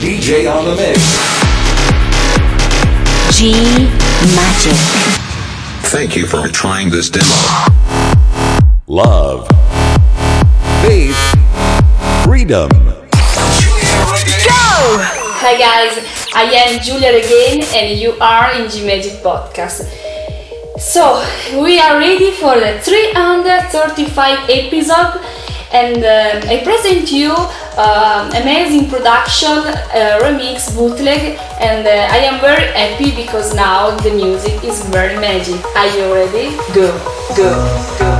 DJ on the mix. G Magic. Thank you for trying this demo. Love. Faith. Freedom. Go! Hi guys, I am Giulia Regain and you are in G Magic Podcast. So, we are ready for the 335 episode and uh, I present you uh, amazing production, uh, remix, bootleg and uh, I am very happy because now the music is very magic. Are you ready? Go, go, go.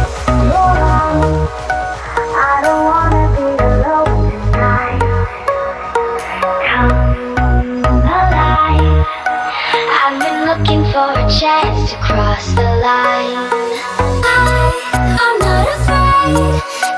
Chance to cross the line. I, I'm not afraid.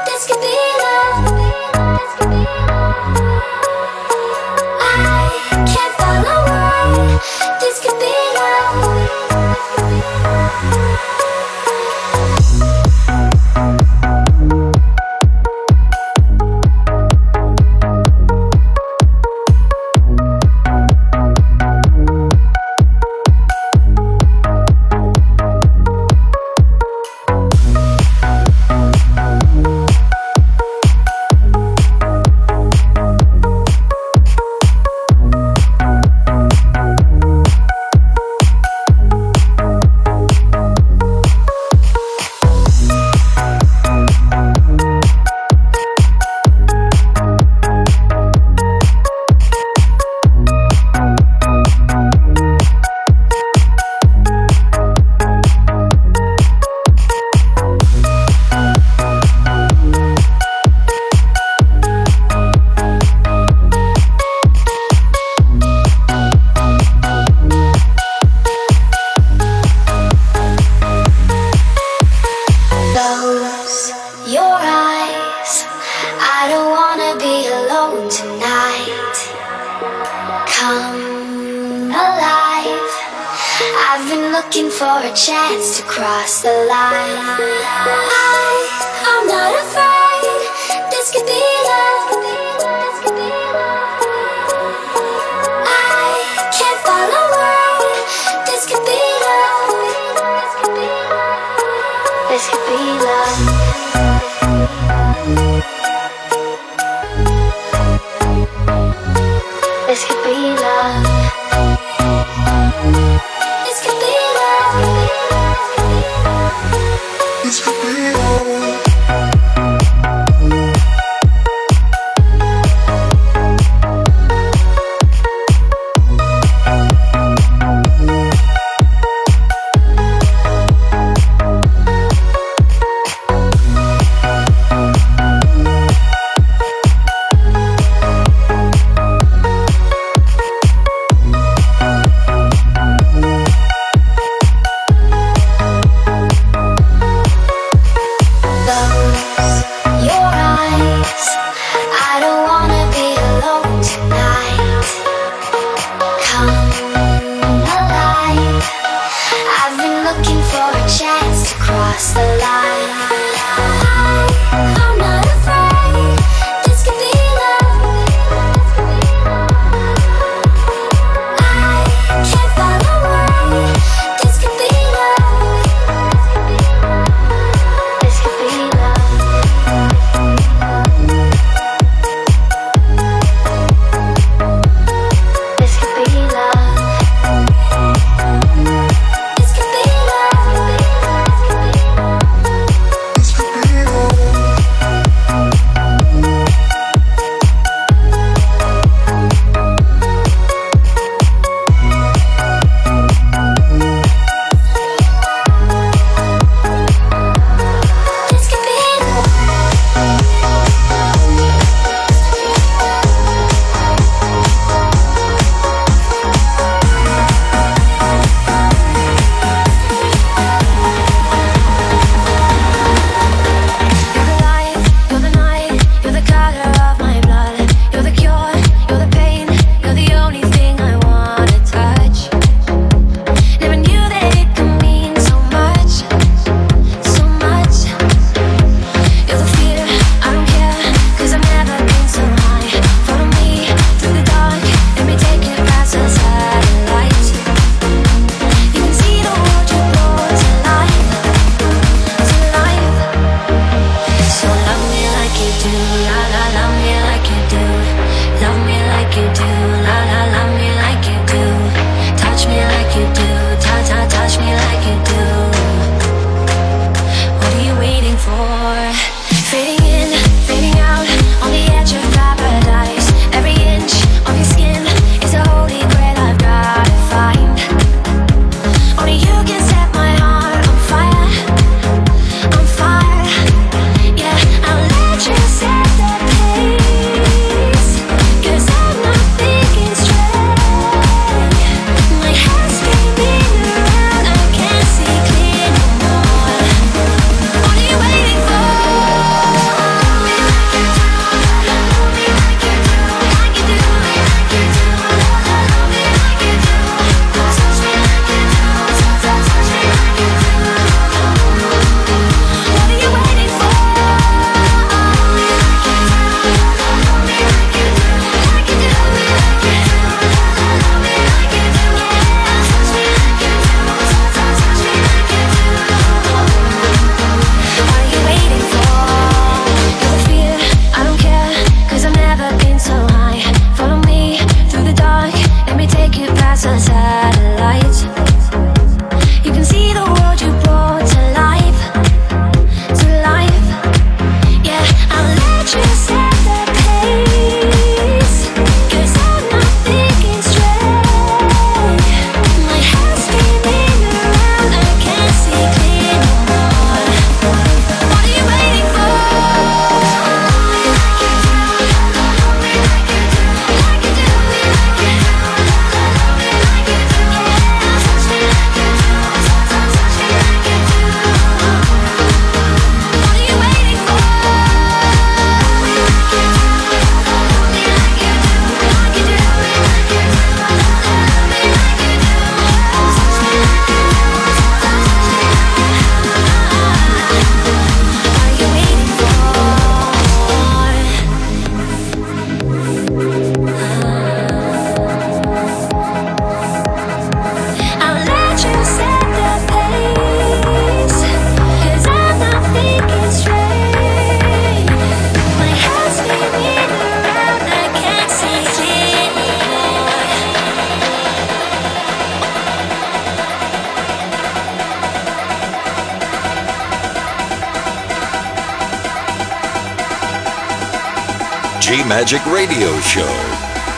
Radio Show.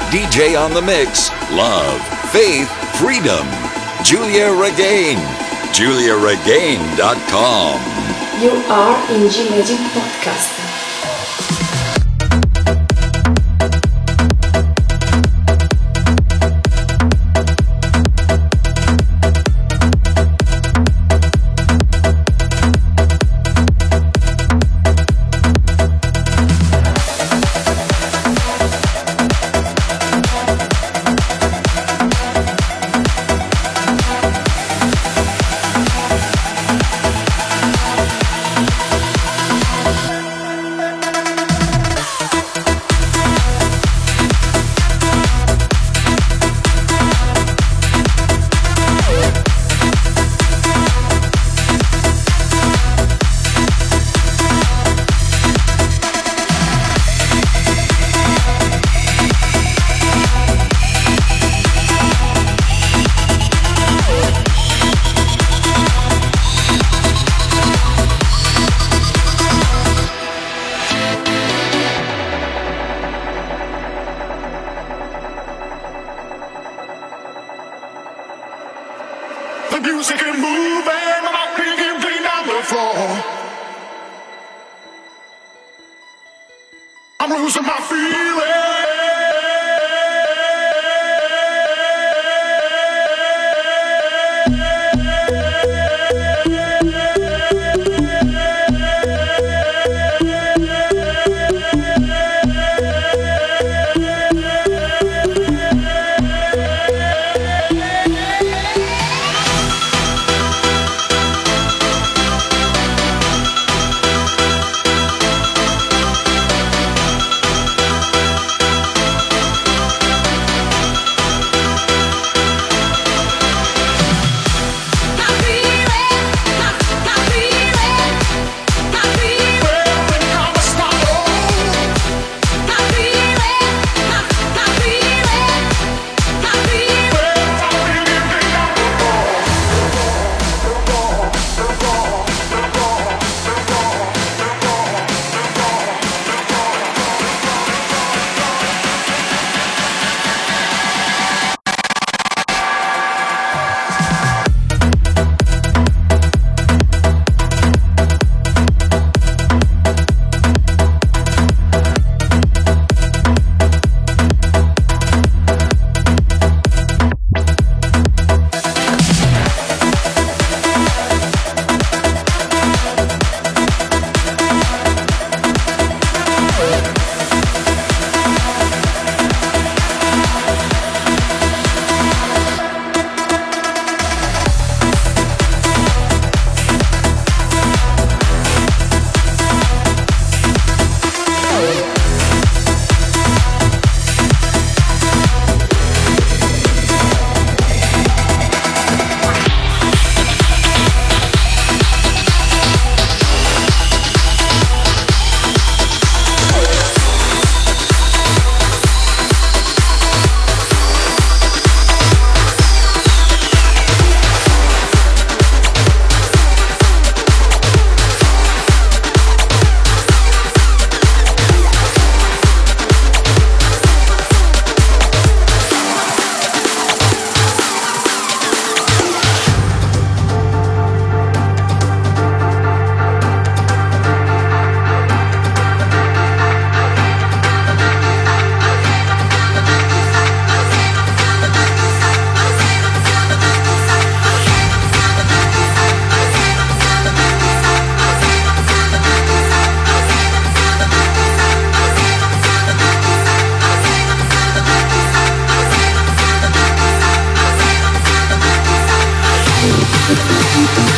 DJ on the mix, love, faith, freedom. Giulia Regain. GiuliaRegain.com. You are in G Magic Podcast.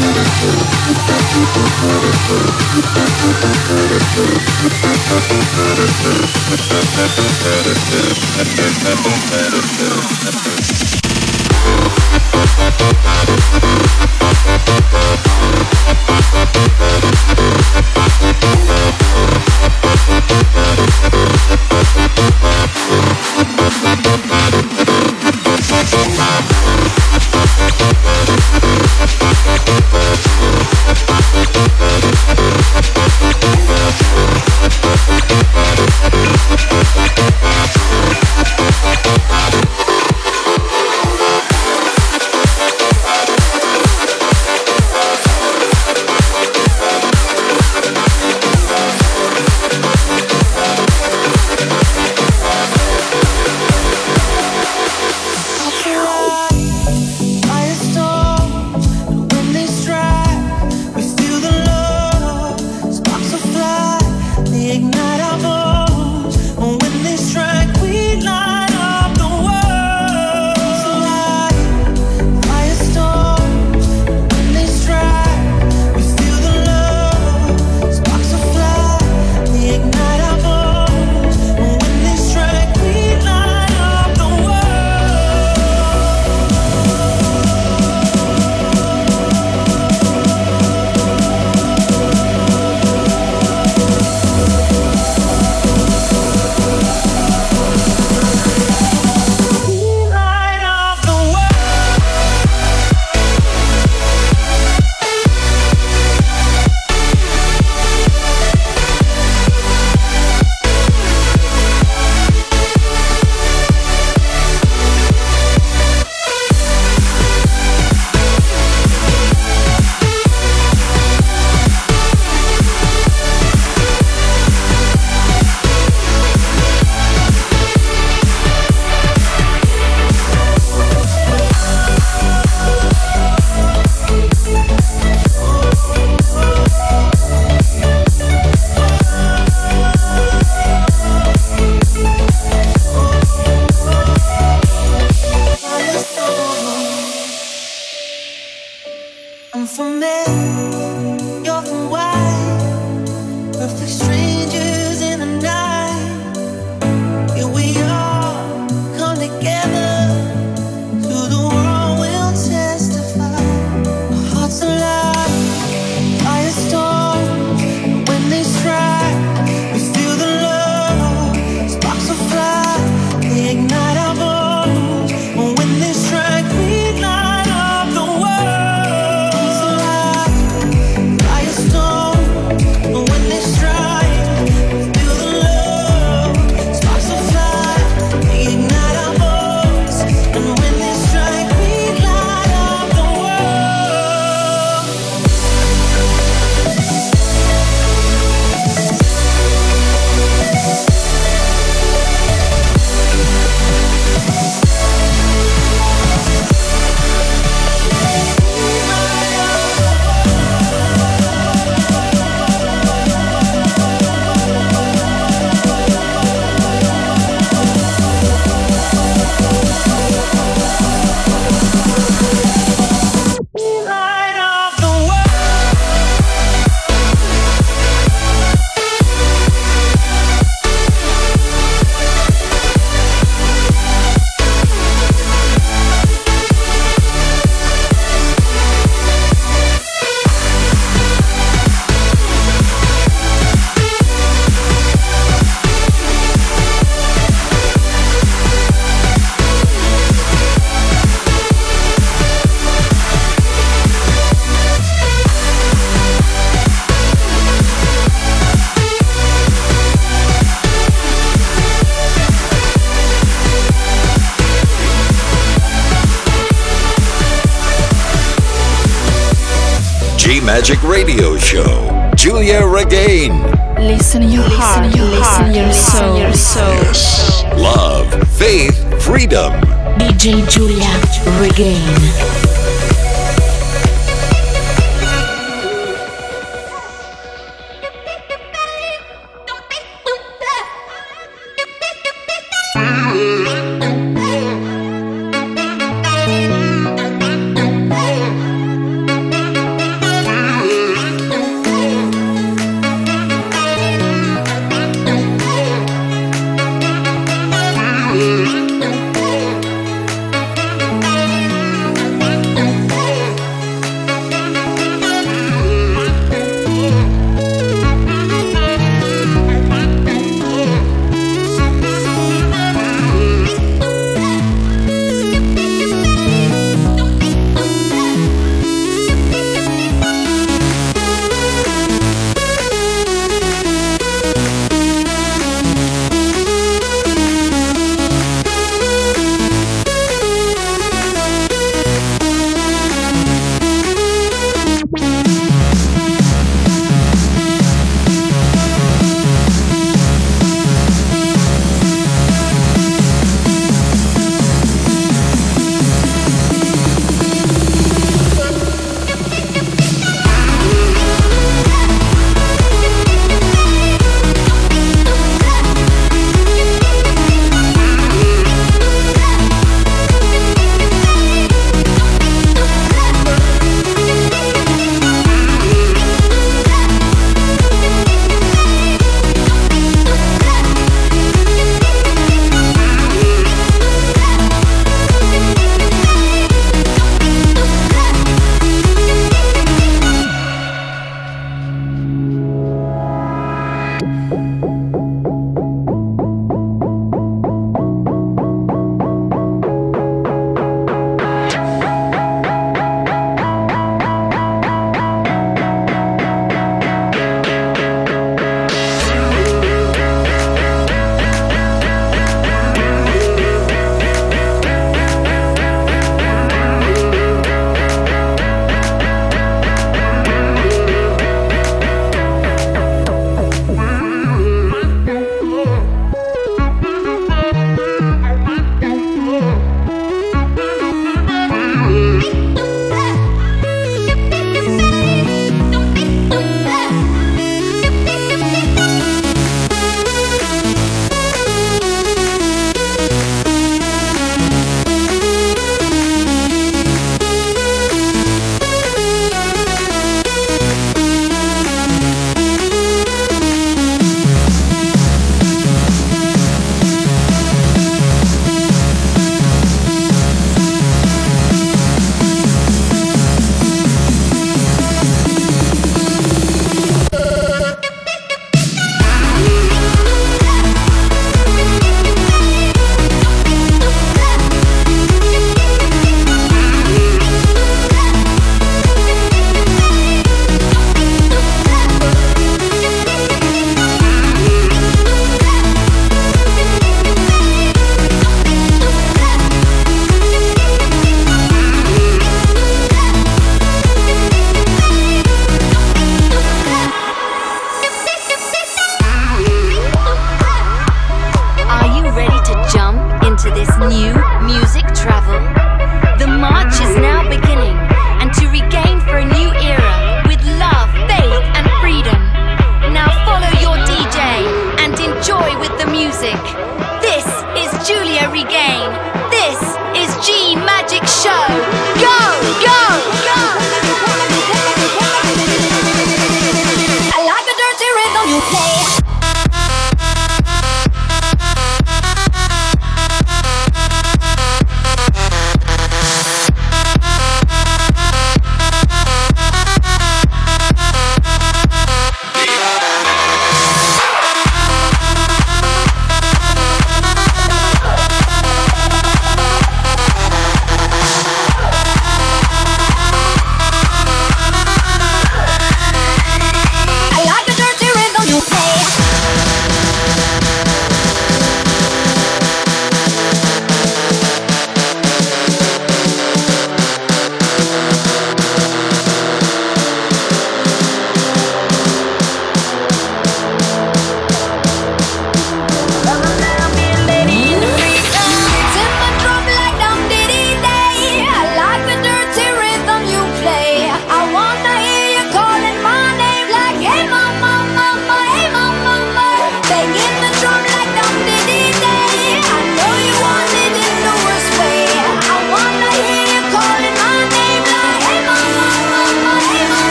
Magic Giulia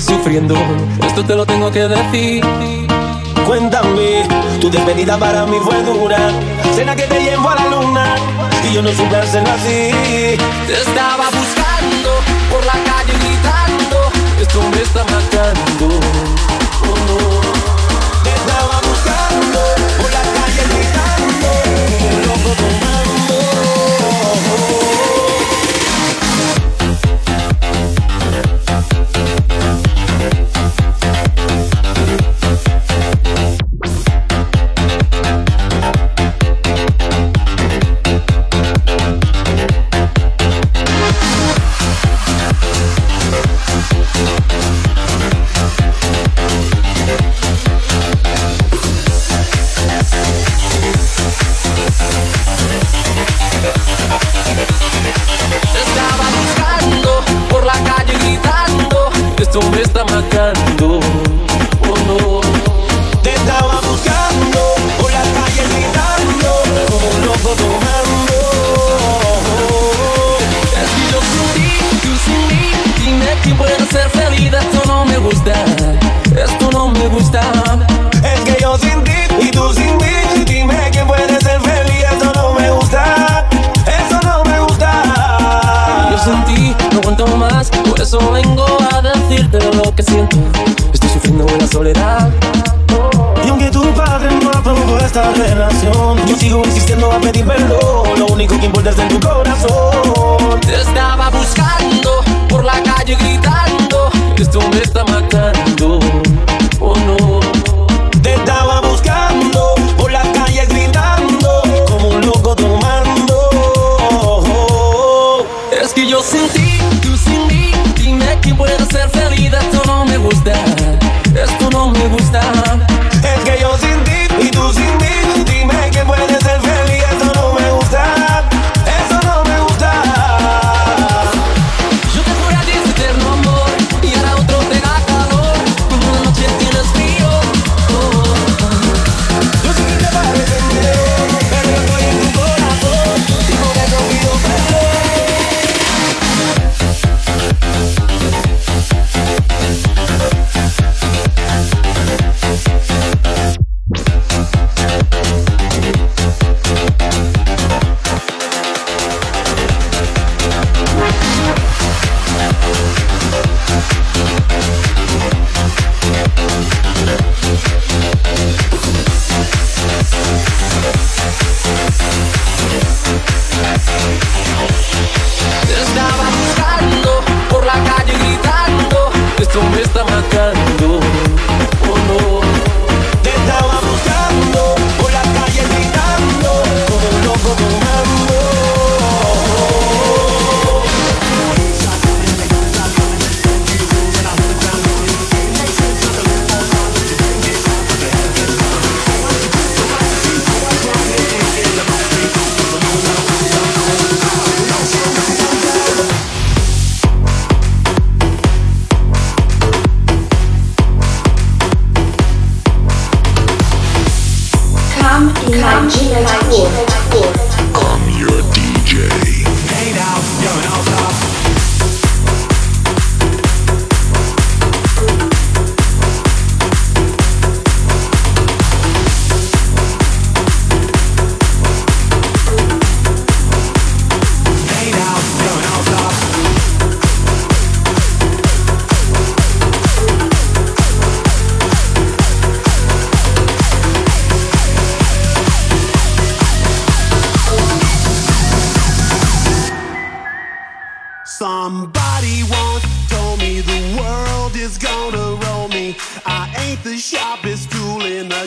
sufriendo. Esto te lo tengo que decir. Cuéntame, tu despedida para mí fue dura. Cena que te llevo a la luna y yo no supe hacerlo así. Te estaba buscando por la calle gritando. Esto me está matando. Oh, no.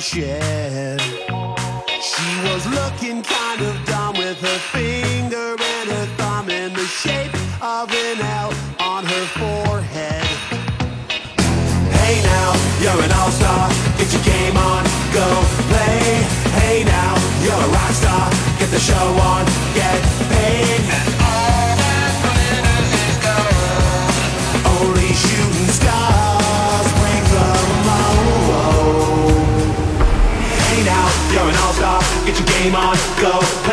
shed. She was looking kind of dumb with her finger and her thumb in the shape of an L on her forehead. Hey now, you're an all-star. Get your game on, go play. Hey now, you're a rock star. Get the show on. go.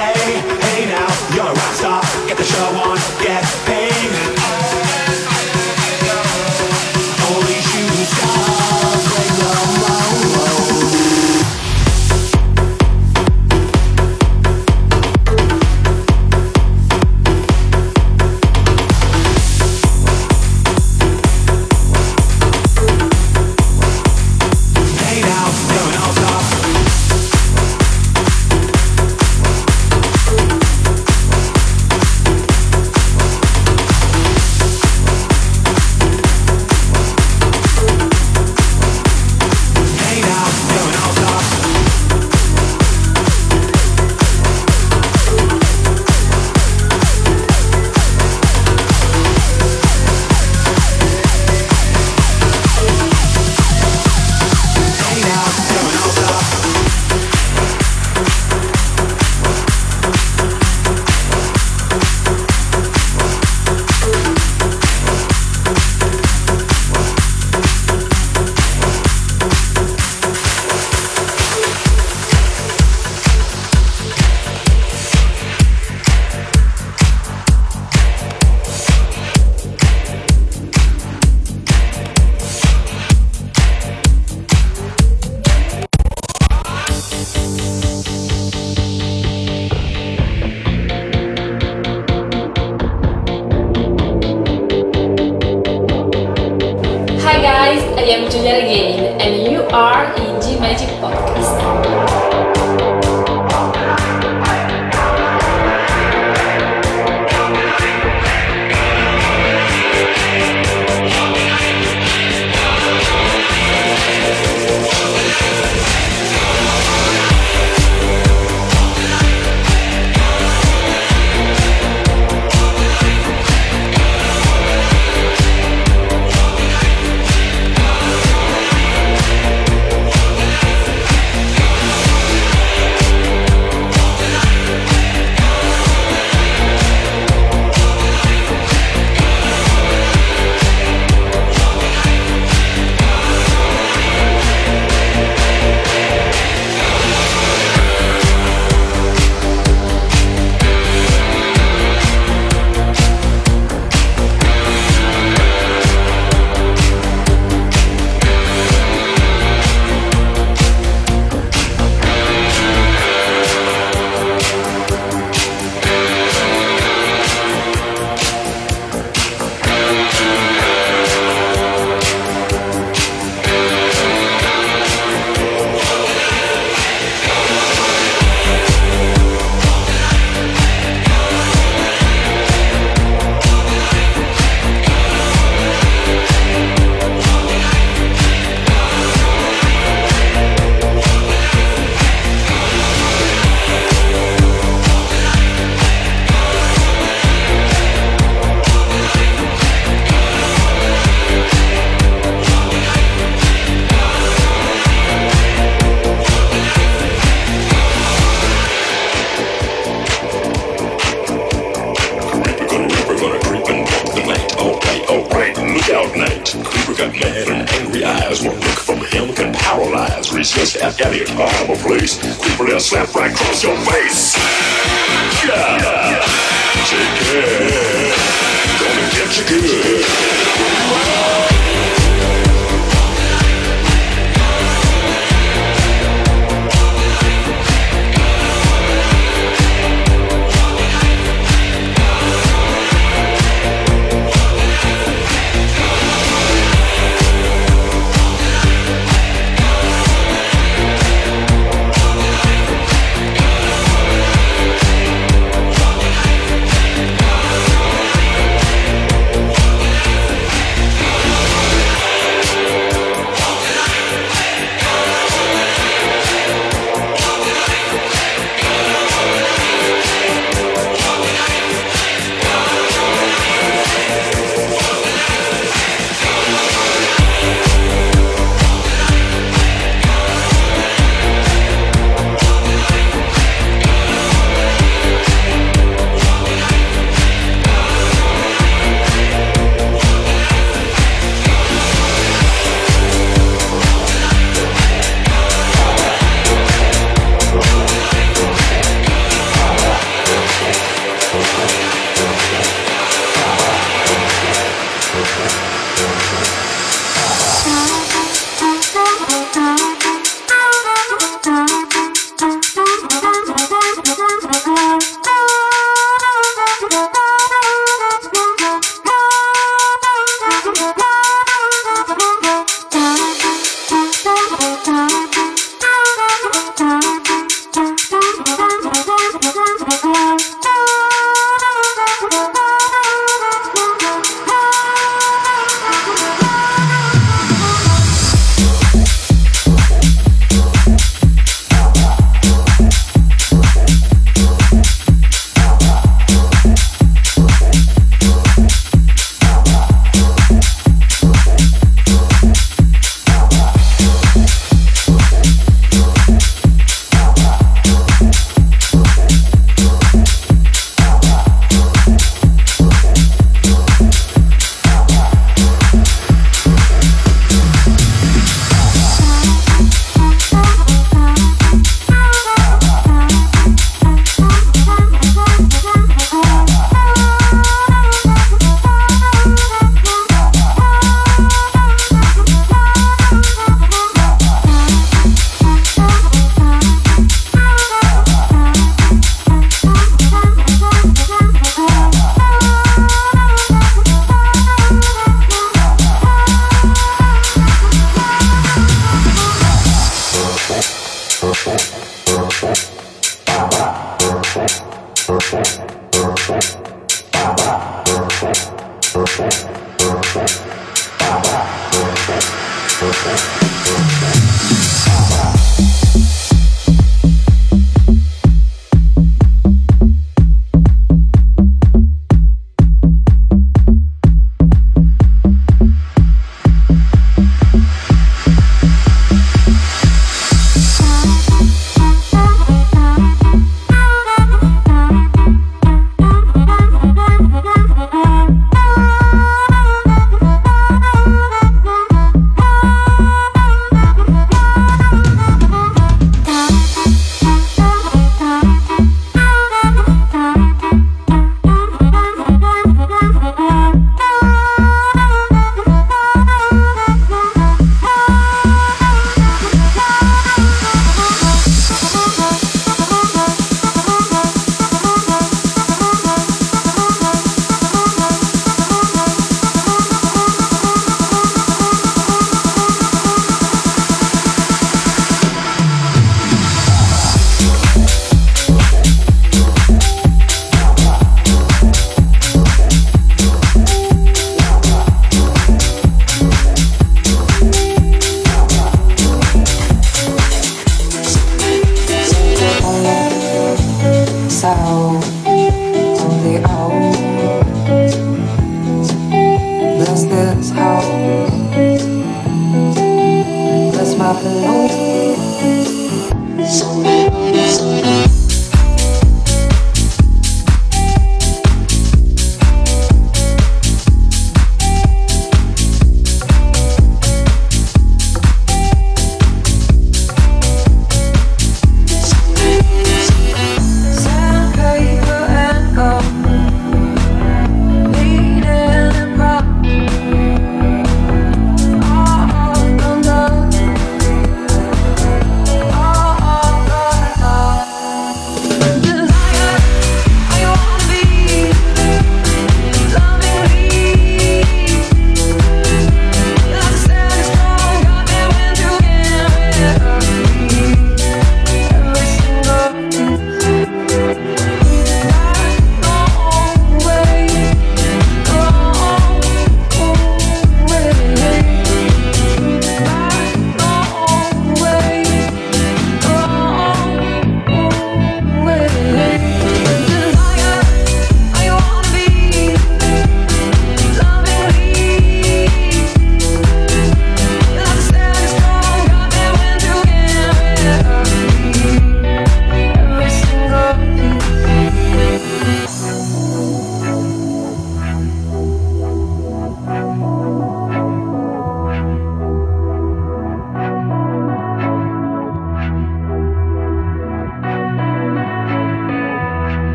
I belong to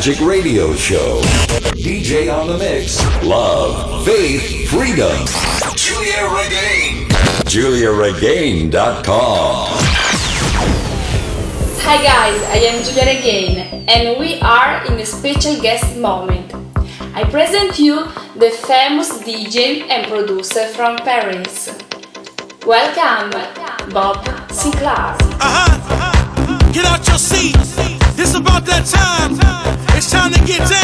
Magic Radio Show. DJ on the Mix. Love, Faith, Freedom. Giulia Regain. GiuliaRegain.com. Hi guys, I am Giulia Regain and we are in a special guest moment. I present you the famous DJ and producer from Paris. Welcome, Bob Sinclar. Uh-huh, uh-huh, uh-huh. Get out your seat. It's about that time. It's time to get down.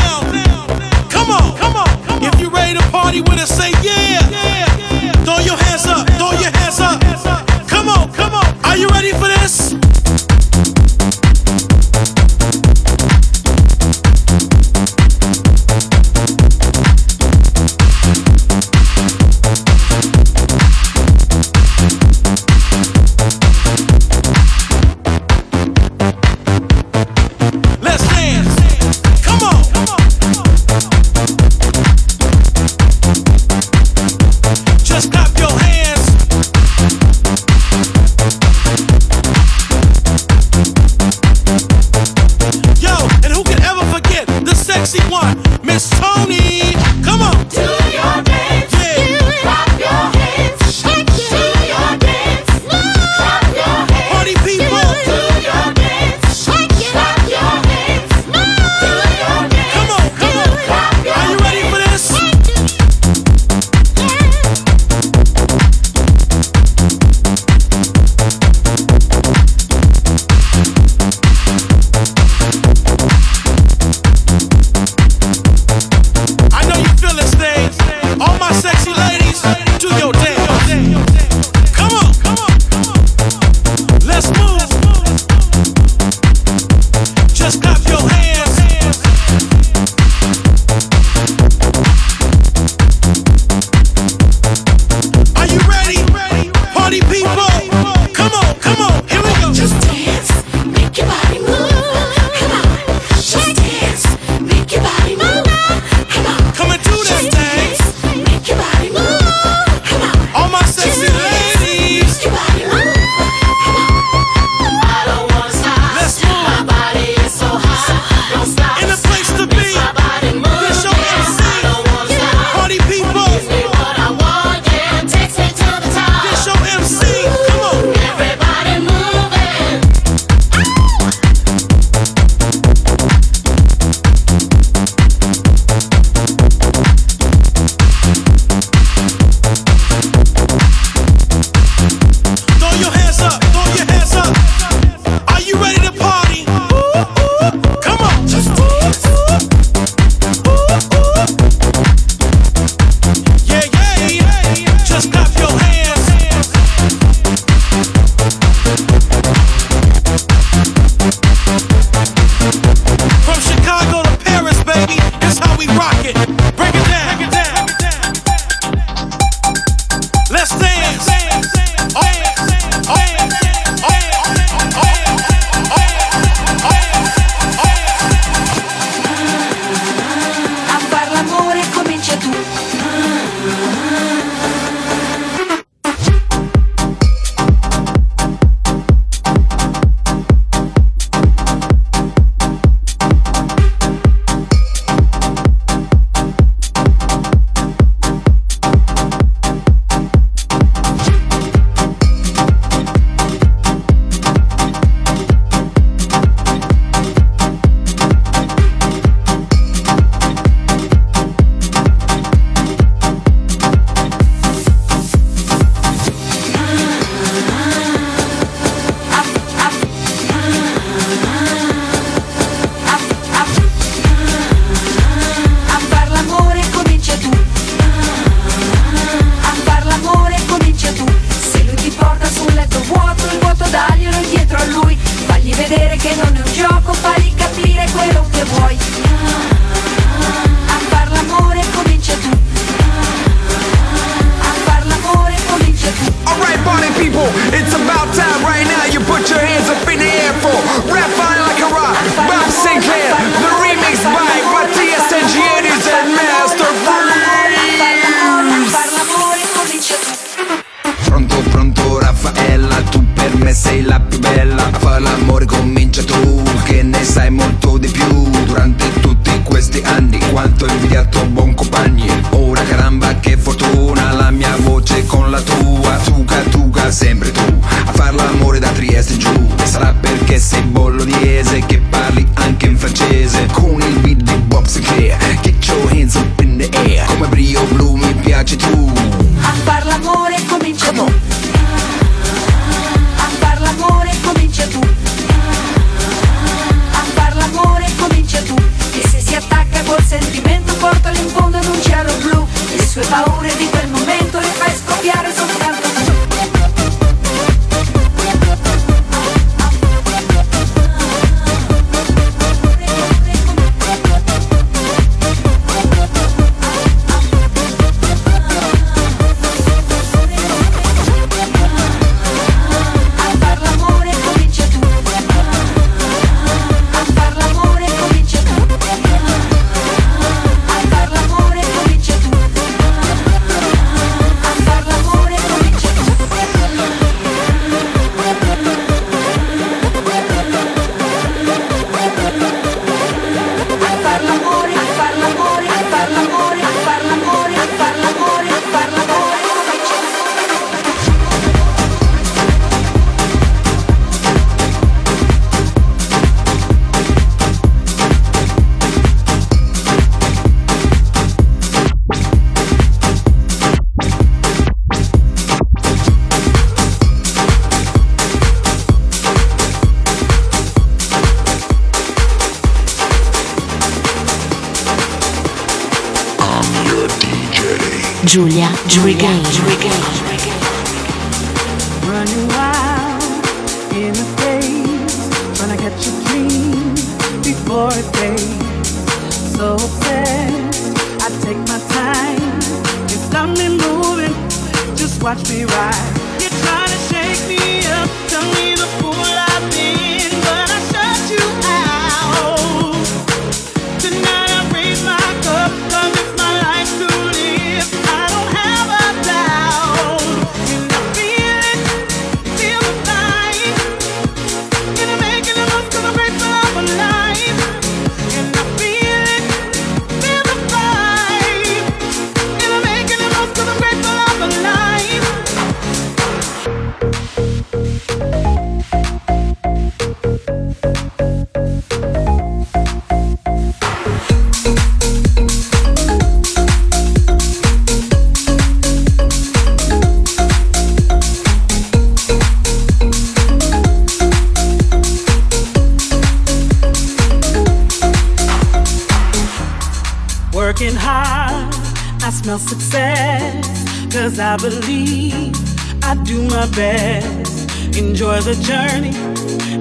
success. Cause I believe I do my best. Enjoy the journey,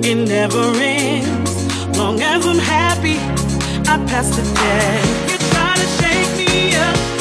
it never ends. Long as I'm happy, I pass the test. You try to shake me up.